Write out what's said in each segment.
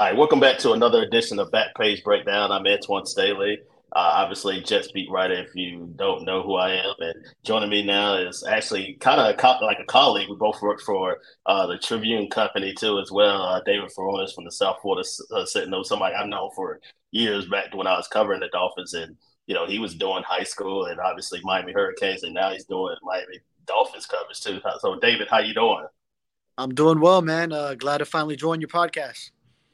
All right, welcome back to another edition of Backpage Breakdown. I'm Antwan Staley, uh, obviously Jets beat writer. If you don't know who I am, and joining me now is actually kind of co- like a colleague. We both work for uh, the Tribune Company too, as well. Uh, David Furones from the South Florida uh, Sentinel, somebody I've known for years back when I was covering the Dolphins, and you know he was doing high school and obviously Miami Hurricanes, and now he's doing Miami Dolphins coverage too. So, David, how you doing? I'm doing well, man. Uh, glad to finally join your podcast.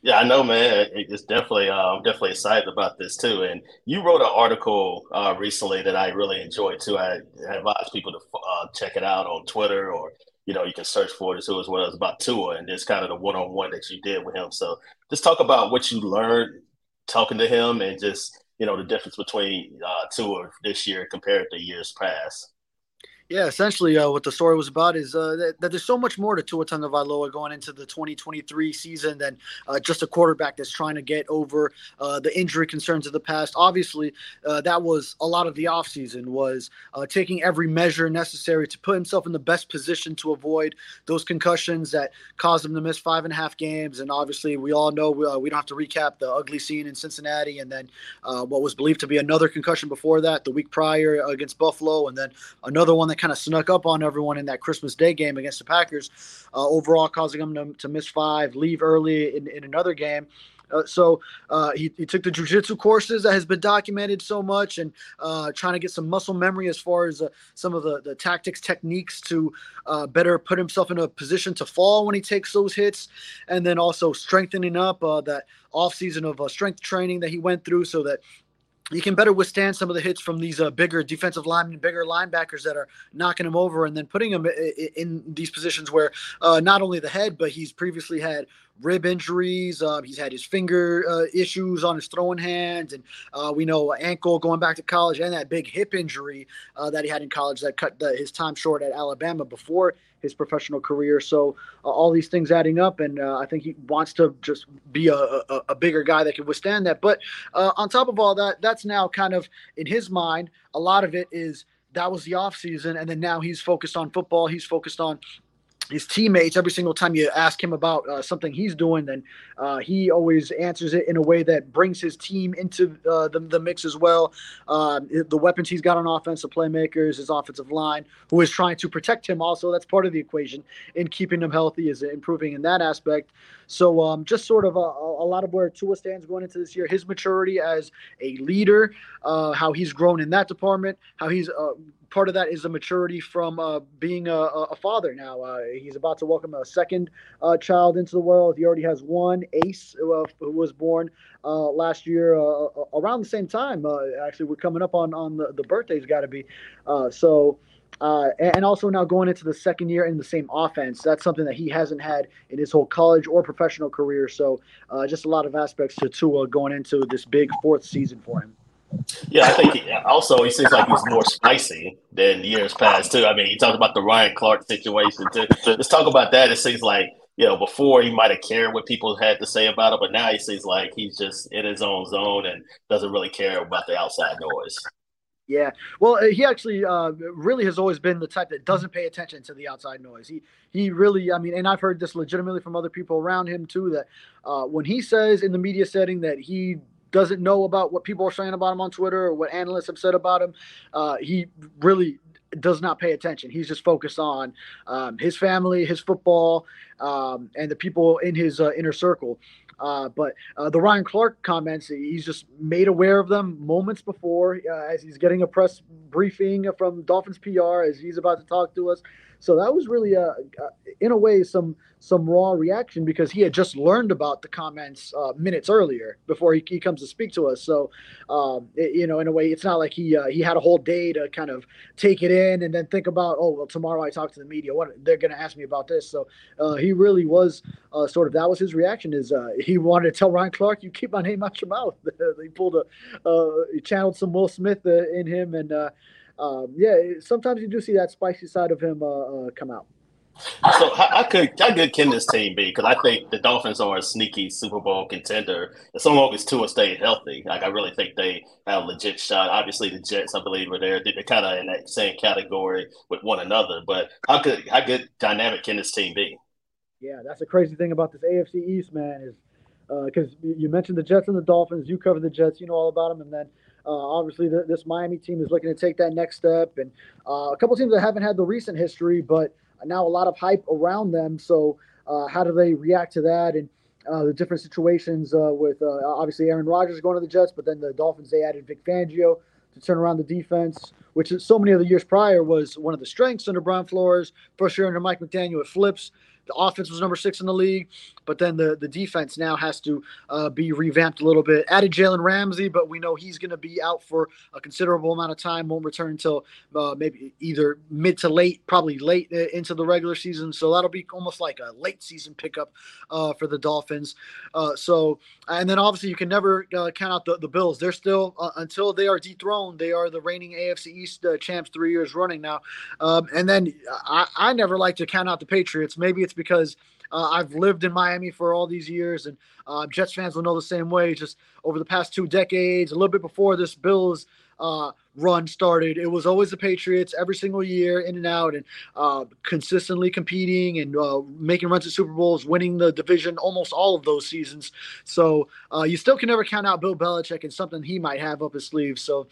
Yeah, I know, man. It's definitely, uh, I'm definitely excited about this too. And you wrote an article uh, recently that I really enjoyed too. I, advise people to uh, check it out on Twitter, or you know, you can search for it too as well. It's about Tua and it's kind of the one-on-one that you did with him. So just talk about what you learned talking to him, and just you know the difference between uh, Tua this year compared to years past. Yeah, essentially, uh, what the story was about is uh, that, that, there's so much more to Tua Tagovailoa going into the 2023 season than uh, just a quarterback that's trying to get over uh, the injury concerns of the past. Obviously, uh, that was a lot of the offseason was uh, taking every measure necessary to put himself in the best position to avoid those concussions that caused him to miss five and a half games. And obviously, we all know we, we don't have to recap the ugly scene in Cincinnati and then what was believed to be another concussion before that the week prior against Buffalo, and then another one that kind of snuck up on everyone in that Christmas Day game against the Packers, uh, overall causing them to, to, miss five, leave early in, in another game. Uh, so uh, he, he took the jujitsu courses that has been documented so much and uh, trying to get some muscle memory as far as uh, some of the, the tactics, techniques to uh, better put himself in a position to fall when he takes those hits. And then also strengthening up uh, that off season of strength training that he went through so that you can better withstand some of the hits from these uh, bigger defensive linemen, bigger linebackers that are knocking him over, and then putting him in, in these positions where uh, not only the head, but he's previously had rib injuries. Uh, he's had his finger uh, issues on his throwing hands, and uh, we know ankle going back to college, and that big hip injury uh, that he had in college that cut the, his time short at Alabama before his professional career. So uh, all these things adding up, and uh, I think he wants to just be a, a, a bigger guy that can withstand that. But on top of all that, that's now kind of in his mind. A lot of it is that was the offseason and then now he's focused on football he's focused on his teammates every single time you ask him about uh, something he's doing then uh, he always answers it in a way that brings his team into uh, the, the, mix as well. Um, the weapons he's got on offense the playmakers his offensive line who is trying to protect him also that's part of the equation in keeping him healthy is improving in that aspect. So um, just sort of a, a, lot of where Tua stands going into this year, his maturity as a leader, uh, how he's grown in that department, how he's uh, part of that is a maturity from uh, being a, a, father now. Uh, he's about to welcome a second uh, child into the world. He already has one, Ace, who was born last year around the same time. actually, we're coming up on, on the, the birthday's got to be. so, uh, and also now going into the second year in the same offense. That's something that he hasn't had in his whole college or professional career. So uh, just a lot of aspects to Tua going into this big fourth season for him. Yeah, I think he, also he seems like he's more spicy than years past too. I mean, he talked about the Ryan Clark situation too. Let's talk about that. It seems like you know before he might have cared what people had to say about it, but now he seems like he's just in his own zone and doesn't really care about the outside noise. Yeah, well, uh, he actually uh, really has always been the type that doesn't pay attention to the outside noise. He he really, I mean, and I've heard this legitimately from other people around him too. That uh, when he says in the media setting that he doesn't know about what people are saying about him on Twitter or what analysts have said about him, uh, he really does not pay attention. He's just focused on um, his family, his football, um, and the people in his uh, inner circle. Uh, but uh, the Ryan Clark comments, he's just made aware of them moments before uh, as he's getting a press briefing from Dolphins PR as he's about to talk to us. So that was really, a, in a way, some some raw reaction because he had just learned about the comments uh, minutes earlier before he, he, comes to speak to us. So, um, it, you know, in a way, it's not like he uh, he had a whole day to kind of take it in and then think about, oh, well, tomorrow I talk to the media, what they're going to ask me about this. So uh, he really was uh, sort of that was his reaction is uh, he wanted to tell Ryan Clark, you keep my name out your mouth. he pulled a uh, he channeled some Will Smith in him and um, yeah, sometimes you do see that spicy side of him uh, uh, come out. So how, could how good can this team be? Because I think the Dolphins are a sneaky Super Bowl contender. As long as Tua stays healthy, like I really think they have a legit shot. Obviously, the Jets, I believe, are there. They're kind of in that same category with one another. But how good how good dynamic can this team be? Yeah, that's the crazy thing about this AFC East, man, is because uh, you mentioned the Jets and the Dolphins. You cover the Jets, you know all about them, and then obviously, the, this Miami team is looking to take that next step, and uh, a couple teams that haven't had the recent history, but now a lot of hype around them. So, uh, how do they react to that? And uh, the different situations uh, with uh, obviously Aaron Rodgers going to the Jets, but then the Dolphins they added Vic Fangio to turn around the defense, which so many of the years prior was one of the strengths under Brian Flores. First year under Mike McDaniel, it flips. The offense was number six in the league, but then the, the defense now has to uh, be revamped a little bit. Added Jalen Ramsey, but we know he's going to be out for a considerable amount of time. Won't return until uh, maybe either mid to late, probably late uh, into the regular season. So that'll be almost like a late season pickup uh, for the Dolphins. Uh, so and then obviously you can never uh, count out the, the Bills. They're still until they are dethroned. They are the reigning AFC East champs three years running now. Um, and then I, I never like to count out the Patriots. Maybe it's because uh, I've lived in Miami for all these years, and uh, Jets fans will know the same way. Just over the past two decades, a little bit before this Bills uh, run started, it was always the Patriots every single year, in and out, and uh, consistently competing and uh, making runs at Super Bowls, winning the division almost all of those seasons. So uh, you still can never count out Bill Belichick and something he might have up his sleeve. So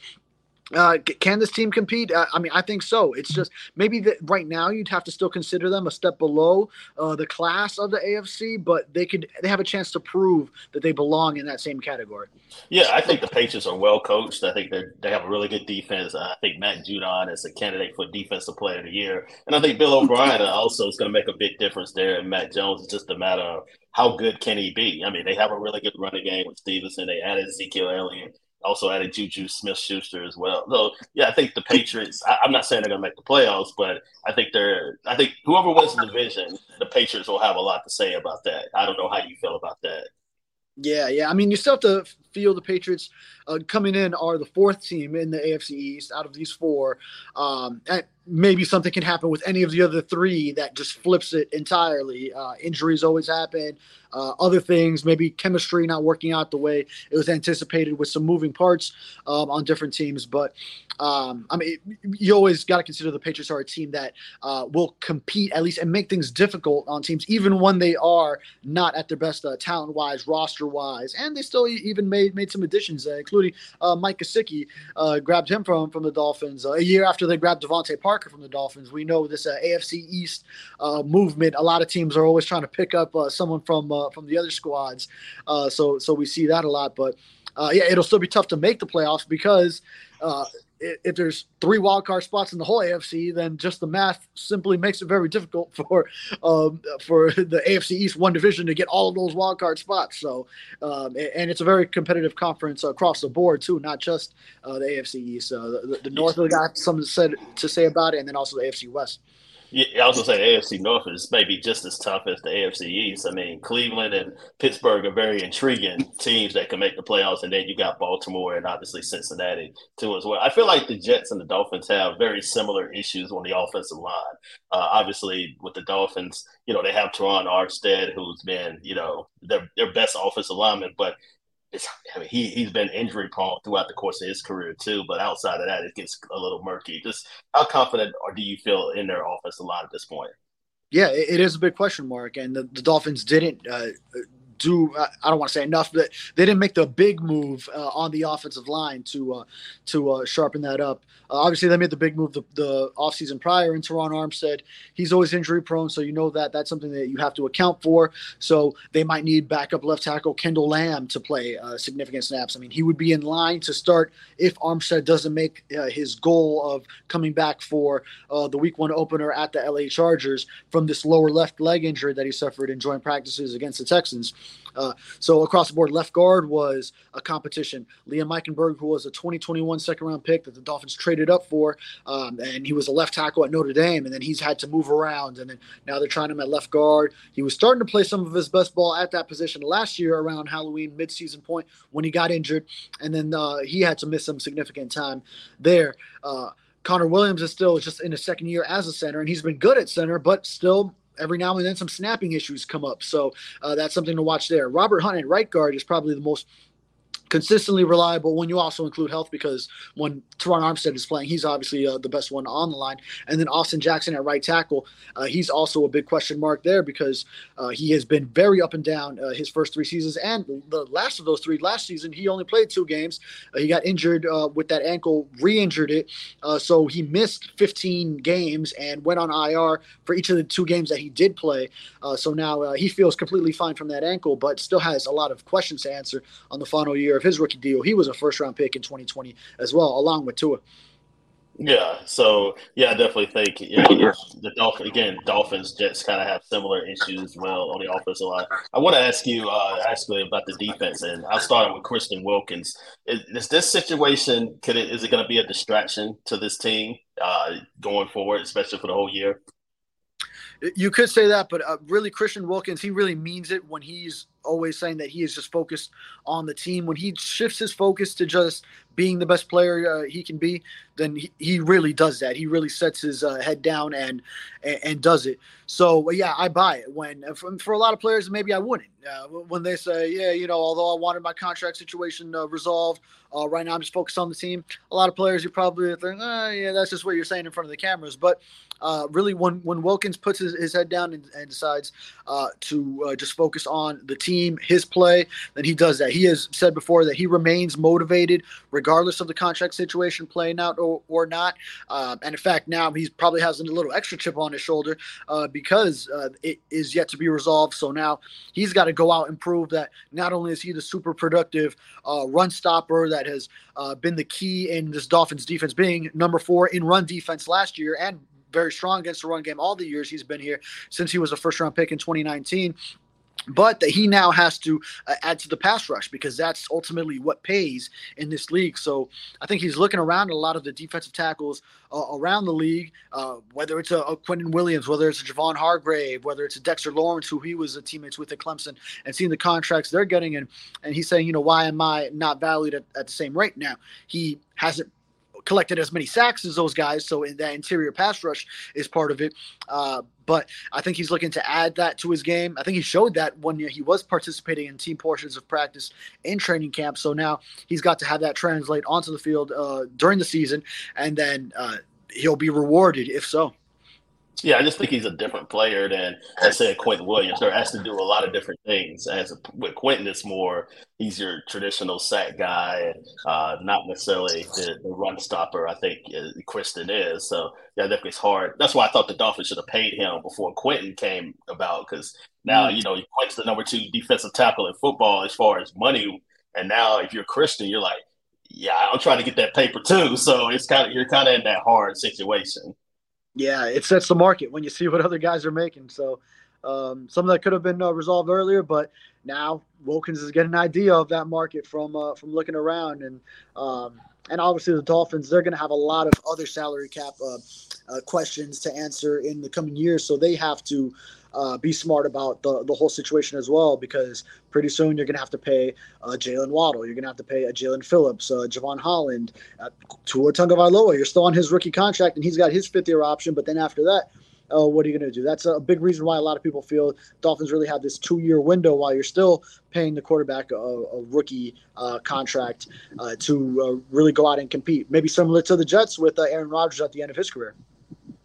uh, can this team compete? Uh, I mean, I think so. It's just maybe that right now you'd have to still consider them a step below uh, the class of the AFC, but they could they have a chance to prove that they belong in that same category. Yeah, I think the Patriots are well coached. I think they they have a really good defense. I think Matt Judon is a candidate for Defensive Player of the Year, and I think Bill O'Brien also is going to make a big difference there. And Mac Jones is just a matter of how good can he be? I mean, they have a really good running game with Stevenson. They added Ezekiel Elliott also added Juju Smith Schuster as well. So yeah, I think the Patriots. I, am not saying they're going to make the playoffs, but I think they're. I think whoever wins the division, the Patriots will have a lot to say about that. I don't know how you feel about that. Yeah, yeah. I mean, you still have to feel the Patriots uh, coming in are the fourth team in the AFC East out of these four. Um, maybe something can happen with any of the other three that just flips it entirely. Uh, injuries always happen. Uh, other things, maybe chemistry not working out the way it was anticipated with some moving parts um, on different teams. But um, I mean, you always got to consider the Patriots are a team that uh, will compete at least and make things difficult on teams, even when they are not at their best uh, talent wise, roster wise. And they still even made made some additions, uh, including uh, Mike Gesicki, grabbed him from from the Dolphins a year after they grabbed DeVante Parker from the Dolphins. We know this uh, AFC East uh, movement. A lot of teams are always trying to pick up uh, someone from uh, from the other squads. Uh, so so we see that a lot. But uh, yeah, it'll still be tough to make the playoffs because if there's three wild card spots in the whole AFC, then just the math simply makes it very difficult for um, for the AFC East one division to get all of those wild card spots. So, um, and it's a very competitive conference across the board too, not just uh, the AFC East. Uh, the, the North got something to say, to say about it, and then also the AFC West. Yeah, I was gonna say the AFC North is maybe just as tough as the AFC East. I mean, Cleveland and Pittsburgh are very intriguing teams that can make the playoffs, and then you got Baltimore and obviously Cincinnati too as well. I feel like the Jets and the Dolphins have very similar issues on the offensive line. Uh, obviously, with the Dolphins, you know they have Terron Armstead, who's been you know their their best offensive lineman, but I mean, he he's been injury prone throughout the course of his career too. But outside of that, it gets a little murky. Just how confident or do you feel in their offensive line at this point? Yeah, it is a big question mark, and the, the Dolphins didn't uh, do I don't want to say enough, but they didn't make the big move uh, on the offensive line to uh, to uh, sharpen that up. Uh, obviously, they made the big move the, the offseason prior, and Terron Armstead, he's always injury prone, so you know that that's something that you have to account for. So they might need backup left tackle Kendall Lamm to play uh, significant snaps. I mean, he would be in line to start if Armstead doesn't make uh, his goal of coming back for the Week One opener at the LA Chargers from this lower left leg injury that he suffered in joint practices against the Texans. Uh, so across the board, left guard was a competition. Liam Eichenberg, who was a 2021 second round pick that the Dolphins traded up for, um, and he was a left tackle at Notre Dame, and then he's had to move around, and then now they're trying him at left guard. He was starting to play some of his best ball at that position last year around Halloween midseason point when he got injured, and then uh, he had to miss some significant time there. Uh, Connor Williams is still just in his second year as a center, and he's been good at center, but still every now and then some snapping issues come up. So uh, that's something to watch there. Robert Hunt at right guard is probably the most consistently reliable when you also include health because when Terron Armstead is playing, he's obviously uh, the best one on the line. And then Austin Jackson at right tackle, uh, he's also a big question mark there because uh, he has been very up and down uh, his first three seasons. And the last of those three, last season, he only played two games. Uh, he got injured uh, with that ankle, re injured it. so he missed 15 games and went on IR for each of the two games that he did play. so now he feels completely fine from that ankle, but still has a lot of questions to answer on the final year of his rookie deal. He was a first round pick in 2020 as well, along with Tua. Yeah, so yeah, I definitely think you know, the Dolphins again. Dolphins Jets kind of have similar issues as well on the offensive line. I want to ask you uh, actually about the defense, and I'll start with Christian Wilkins. Is, is this situation could it is it going to be a distraction to this team uh, going forward, especially for the whole year? You could say that, but uh, really, Christian Wilkins, he really means it when he's always saying that he is just focused on the team. When he shifts his focus to just being the best player uh, he can be, then he, he, really does that. He really sets his uh, head down and, and, and does it. So yeah, I buy it. When uh, for, for a lot of players, maybe I wouldn't. Uh, when they say, yeah, you know, although I wanted my contract situation uh, resolved, uh, right now I'm just focused on the team. A lot of players, you probably think, oh, yeah, that's just what you're saying in front of the cameras. But really, when when Wilkins puts his, his head down and, and decides to just focus on the team team, his play, then he does that. He has said before that he remains motivated regardless of the contract situation playing out or, or not. Uh, and in fact, now he probably has a little extra chip on his shoulder uh, because uh, it is yet to be resolved. So now he's got to go out and prove that not only is he the super productive uh, run stopper that has uh, been the key in this Dolphins defense, being number four in run defense last year and very strong against the run game all the years he's been here since he was a first round pick in 2019 but that he now has to uh, add to the pass rush because that's ultimately what pays in this league. So I think he's looking around at a lot of the defensive tackles uh, around the league, uh, whether it's a, a Quinnen Williams, whether it's a Javon Hargrave, whether it's a Dexter Lawrence, who he was a teammates with at Clemson, and seeing the contracts they're getting, and and he's saying, you know, why am I not valued at, at the same rate now? He hasn't collected as many sacks as those guys, so in that interior pass rush is part of it. Uh, but I think he's looking to add that to his game. I think he showed that one year he was participating in team portions of practice in training camp. So now he's got to have that translate onto the field uh, during the season, and then uh, he'll be rewarded if so. Yeah, I just think he's a different player than, let's say, Quinnen Williams. They're asked to do a lot of different things. As a, with Quinnen, it's more he's your traditional sack guy, and uh, not necessarily the, the, run stopper. I think uh, Christian is. So yeah, definitely it's hard. That's why I thought the Dolphins should have paid him before Quinnen came about because now mm. you know Quinnen's the number two defensive tackle in football as far as money, and now if you're Christian, you're like yeah, I'm trying to get that paper too. So it's kind of you're kind of in that hard situation. Yeah, it sets the market when you see what other guys are making. So um, some that could have been uh, resolved earlier, but now Wilkins is getting an idea of that market from uh, from looking around, and um, and obviously the Dolphins they're going to have a lot of other salary cap uh, uh, questions to answer in the coming years, so they have to uh, be smart about the, the whole situation as well because pretty soon you're going to have to pay uh, Jaylen Waddle, you're going to have to pay a Jaelan Phillips, uh, Jevon Holland, uh, Tua Tagovailoa. You're still on his rookie contract and he's got his fifth year option, but then after that. Uh, what are you going to do? That's a big reason why a lot of people feel Dolphins really have this two-year window while you're still paying the quarterback a, a rookie uh, contract uh, to uh, really go out and compete. Maybe similar to the Jets with uh, Aaron Rodgers at the end of his career.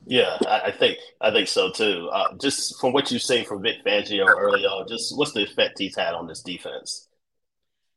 Yeah, I, I think I think so too. Uh, just from what you've seen from Vic Fangio early on, just what's the effect he's had on this defense?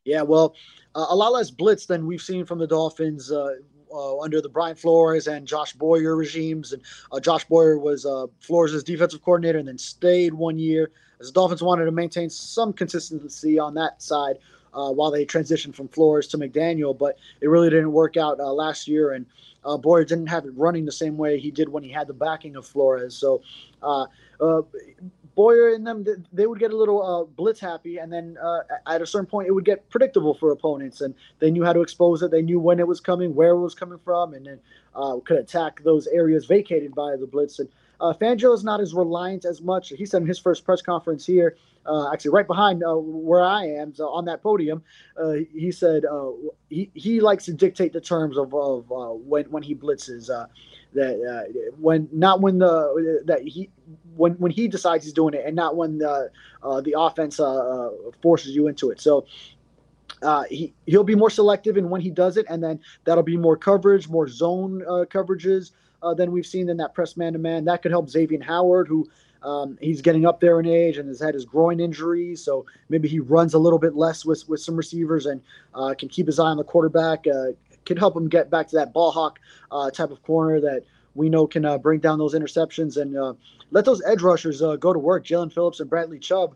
Yeah, well, uh, a lot less blitz than we've seen from the Dolphins uh, uh, under the Brian Flores and Josh Boyer regimes. And uh, Josh Boyer was uh, Flores' defensive coordinator and then stayed one year. As the Dolphins wanted to maintain some consistency on that side uh, while they transitioned from Flores to McDaniel, but it really didn't work out last year. And uh, Boyer didn't have it running the same way he did when he had the backing of Flores. So uh, uh, Boyer and them, they would get a little uh, blitz happy, and then uh, at a certain point, it would get predictable for opponents, and they knew how to expose it. They knew when it was coming, where it was coming from, and then uh, could attack those areas vacated by the blitz. And uh, Fangio is not as reliant as much. He said in his first press conference here, uh, actually right behind uh, where I am, so on that podium, he said he, he likes to dictate the terms of, of when when he blitzes. That when not when the that he when when he decides he's doing it, and not when the the offense forces you into it. So uh, he he'll be more selective in when he does it, and then that'll be more coverage, more zone uh, coverages, uh, than we've seen in that press man to man. That could help Xavier Howard, who um, he's getting up there in age and has had his groin injuries, so maybe he runs a little bit less with with some receivers and uh, can keep his eye on the quarterback. Uh, can help him get back to that ball hawk uh, type of corner that we know can uh, bring down those interceptions and uh, let those edge rushers uh, go to work. Jaelan Phillips and Bradley Chubb.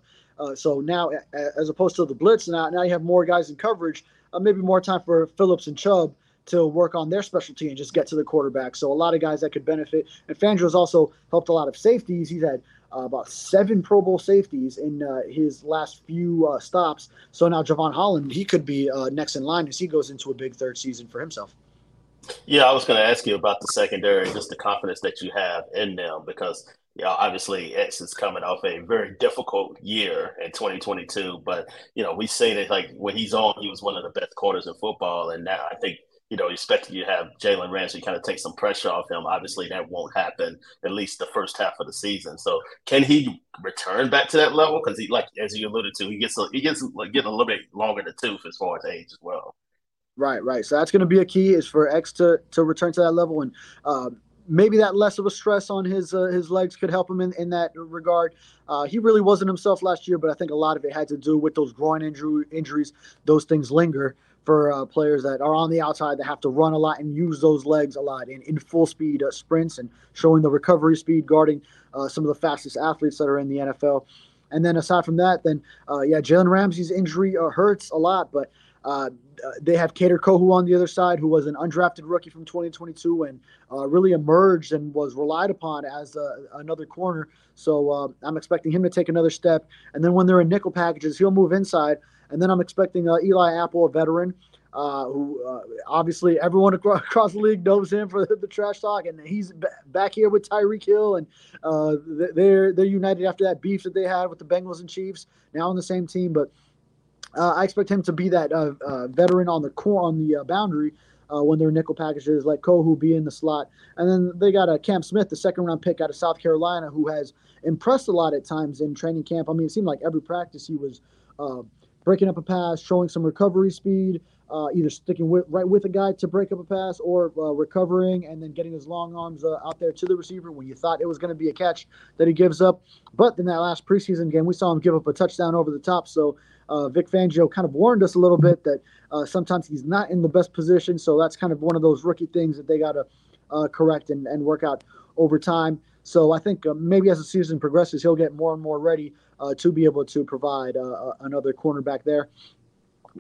so now, as opposed to the blitz, now now you have more guys in coverage. maybe more time for Phillips and Chubb to work on their specialty and just get to the quarterback. So a lot of guys that could benefit. And Fangio's also helped a lot of safeties. He's had uh, about seven Pro Bowl safeties in uh, his last few uh, stops. So now Jevon Holland, he could be uh, next in line as he goes into a big third season for himself. Yeah, I was going to ask you about the secondary, just the confidence that you have in them, because you know, obviously X is coming off a very difficult year in 2022. But you know, we say that like when he's on, he was one of the best corners in football, and now I think you know, expecting you to have Jalen Ramsey kind of take some pressure off him. Obviously, that won't happen at least the first half of the season. So, can he return back to that level? Because he, like as you alluded to, he gets a, he gets like, getting a little bit longer the tooth as far as age as well. Right, right. So that's going to be a key is for X to to return to that level, and um, maybe that less of a stress on his uh, his legs could help him in, in that regard. Uh, he really wasn't himself last year, but I think a lot of it had to do with those groin injury injuries. Those things linger for uh, players that are on the outside that have to run a lot and use those legs a lot in, in full speed uh, sprints and showing the recovery speed guarding uh, some of the fastest athletes that are in the NFL. And then aside from that, then uh, yeah, Jalen Ramsey's injury uh, hurts a lot, but uh, they have Kader Kohou on the other side, who was an undrafted rookie from 2022 and really emerged and was relied upon as another corner. So I'm expecting him to take another step. And then when they're in nickel packages, he'll move inside and then I'm expecting uh, Eli Apple, a veteran, uh, who uh, obviously everyone across the league knows him for the, trash talk, and he's b- back here with Tyreek Hill, and uh, they're they're united after that beef that they had with the Bengals and Chiefs, now on the same team. But uh, I expect him to be that uh, veteran on the core on the boundary. when they're nickel packages, like Kohou be in the slot, and then they got a Cam Smith, the second round pick out of South Carolina, who has impressed a lot at times in training camp. I mean, it seemed like every practice he was breaking up a pass, showing some recovery speed, uh, either sticking with, right with a guy to break up a pass or uh, recovering and then getting his long arms uh, out there to the receiver when you thought it was going to be a catch that he gives up. But in that last preseason game, we saw him give up a touchdown over the top. So uh, Vic Fangio kind of warned us a little bit that uh, sometimes he's not in the best position. So that's kind of one of those rookie things that they got to uh, correct and, and work out over time. So I think maybe as the season progresses, he'll get more and more ready uh, to be able to provide uh, uh, another cornerback there.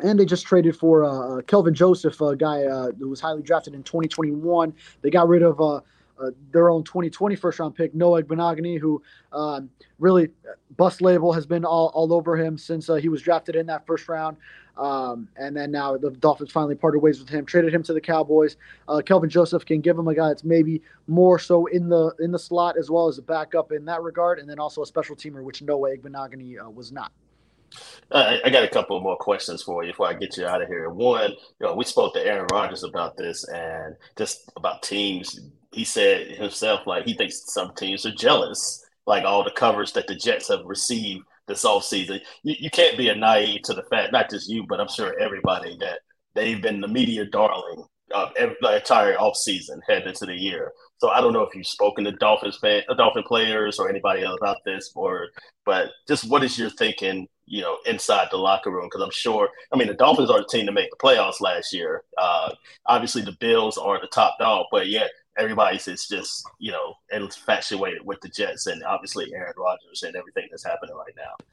and they just traded for uh, uh Kelvin Joseph, a guy uh, who was highly drafted in 2021. They got rid of uh, uh, their own 2020 first round pick, Noah Igbinoghene, who um, really bust label has been all, all over him since uh, he was drafted in that first round. Um, and then now the Dolphins finally parted ways with him, traded him to the Cowboys. Uh, Kelvin Joseph can give him a guy that's maybe more so in the in the slot as well as a backup in that regard, and then also a special teamer, which Noah Igbinoghene uh, was not. Uh, I got a couple more questions for you before I get you out of here. One, you know, we spoke to Aaron Rodgers about this and just about teams. He said himself, like, he thinks some teams are jealous, like all the coverage that the Jets have received this offseason. You, you can't be a naive to the fact, not just you, but I'm sure everybody, that they've been the media darling of every, the entire offseason heading into the year. So I don't know if you've spoken to Dolphins fan, Dolphin players or anybody else about this, or but just what is your thinking you know, inside the locker room because I'm sure. I mean, the Dolphins are the team to make the playoffs last year. Uh, obviously, the Bills are the top dog, but yet everybody's just you know infatuated with the Jets and obviously Aaron Rodgers and everything that's happening right now.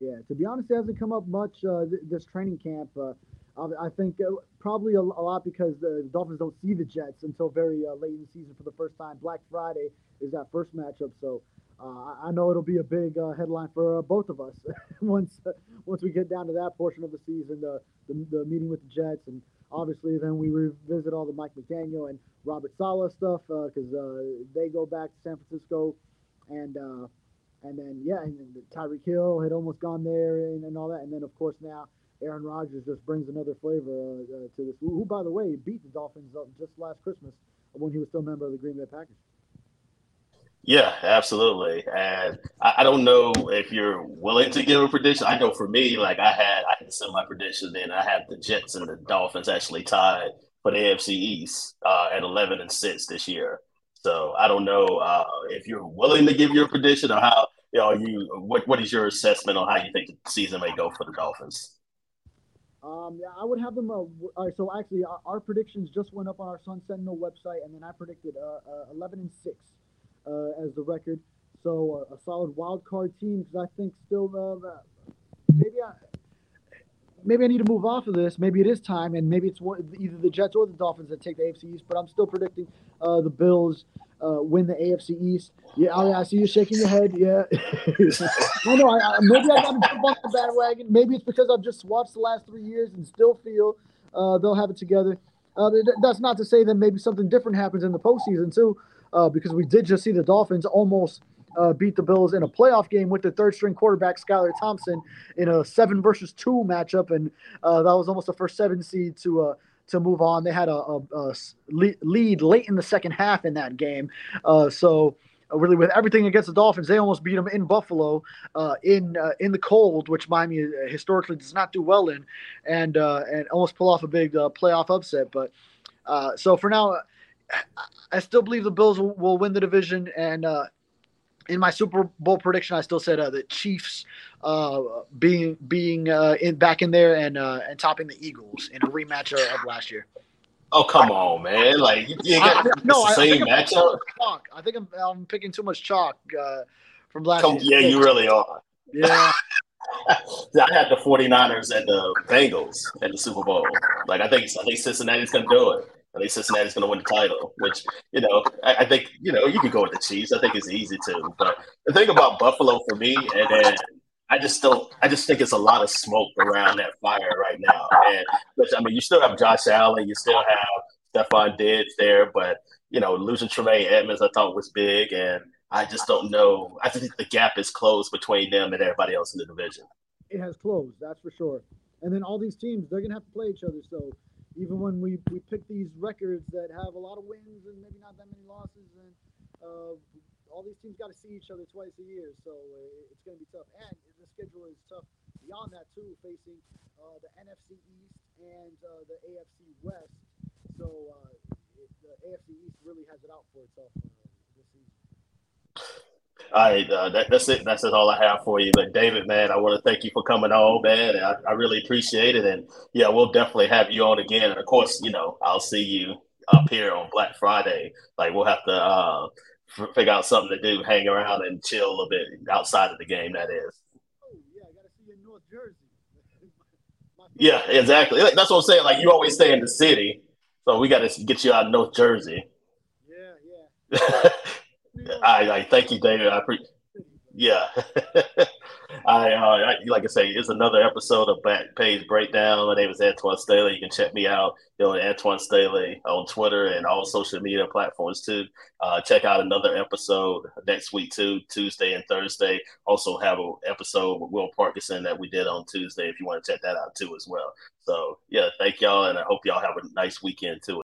Yeah, to be honest, it hasn't come up much uh, this training camp. Uh, I think uh, probably a, lot because the Dolphins don't see the Jets until very uh, late in the season for the first time. Black Friday is that first matchup, so uh, I know it'll be a big uh, headline for both of us once once we get down to that portion of the season, the, the meeting with the Jets, and obviously then we revisit all the Mike McDaniel and Robert Saleh stuff because uh, uh, they go back to San Francisco, and uh, and then yeah, and then Tyreek Hill had almost gone there and, and all that, and then of course now Aaron Rodgers just brings another flavor to this. Who, who, by the way, beat the Dolphins just last Christmas when he was still a member of the Green Bay Packers. Yeah, absolutely. And I, I, don't know if you're willing to give a prediction. I know for me, like I had, I had send my prediction Then I have the Jets and the Dolphins actually tied for the AFC East uh, at 11 and six this year. So I don't know uh, if you're willing to give your prediction or how. You know, you what what is your assessment on how you think the season may go for the Dolphins? Um, yeah, I would have them. Uh, so actually, our, our, predictions just went up on our Sun Sentinel website, and then I predicted uh, uh, 11 and six uh, as the record. So a solid wild card team because I think still maybe I maybe I need to move off of this. Maybe it is time, and maybe it's one, either the Jets or the Dolphins that take the AFC East. But I'm still predicting uh, the Bills uh, win the AFC East. Yeah, I, I, see you shaking your head. Yeah. I, I, maybe I got to jump on the bandwagon. Maybe it's because I've just watched the last three years and still feel uh, they'll have it together. Uh, that's not to say that maybe something different happens in the postseason too uh, because we did just see the Dolphins almost uh, beat the Bills in a playoff game with the third string quarterback Skylar Thompson in a seven versus two matchup, and uh, that was almost the first seven seed to uh, to move on. They had a, a, a, lead late in the second half in that game, uh, so. Uh, really, with everything against the Dolphins, they almost beat them in Buffalo, uh, in in the cold, which Miami historically does not do well in, and and almost pull off a big playoff upset. But so for now, I still believe the Bills will, will win the division, and uh, in my Super Bowl prediction, I still said uh, the Chiefs uh, being being uh, in back in there and uh, and topping the Eagles in a rematch of last year. Oh come on, man! Like you got I, no, the same I matchup. Chalk. I think I'm, I'm picking too much chalk uh, from last come, year. Yeah, you really are. Yeah. I had the 49ers and the Bengals at the Super Bowl. Like I think I think Cincinnati's gonna do it. I think Cincinnati's going to win the title, which, you know, I, I, think, you know, you can go with the Chiefs. I think it's easy to. But the thing about Buffalo for me, and then I just don't, I just think it's a lot of smoke around that fire right now. And, which, I mean, you still have Josh Allen, you still have Stefon Diggs there, but, you know, losing Tremaine Edmunds I thought was big. And I just don't know. I think the gap is closed between them and everybody else in the division. It has closed, that's for sure. And then all these teams, they're going to have to play each other. So, even when we, we pick these records that have a lot of wins and maybe not that many losses, and uh, all these teams got to see each other twice a year, so uh, it's going to be tough. And the schedule is tough beyond that too, facing uh, the NFC East and uh, the AFC West. So uh, it, the AFC East really has it out for itself this season. All right, uh, that, that's it. That's all I have for you. But David, man, I want to thank you for coming on, man. I, I, really appreciate it. And yeah, we'll definitely have you on again. And of course, you know, I'll see you up here on Black Friday. Like we'll have to uh, f- figure out something to do, hang around and chill a little bit outside of the game. That is. Oh yeah, I got to see you in North Jersey. Yeah, exactly. That's what I'm saying. Like you always stay in the city, so we got to get you out of North Jersey. Yeah, yeah. I, I thank you, David. I appreciate. Yeah. I, uh, I, like I say, it's another episode of Back Page Breakdown. My name is Antwan Staley. You can check me out, you know, Antwan Staley on Twitter and all social media platforms too. Uh, check out another episode next week too, Tuesday and Thursday. Also have an episode with Will Parkinson that we did on Tuesday if you want to check that out too as well. So yeah, thank y'all, and I hope y'all have a nice weekend too.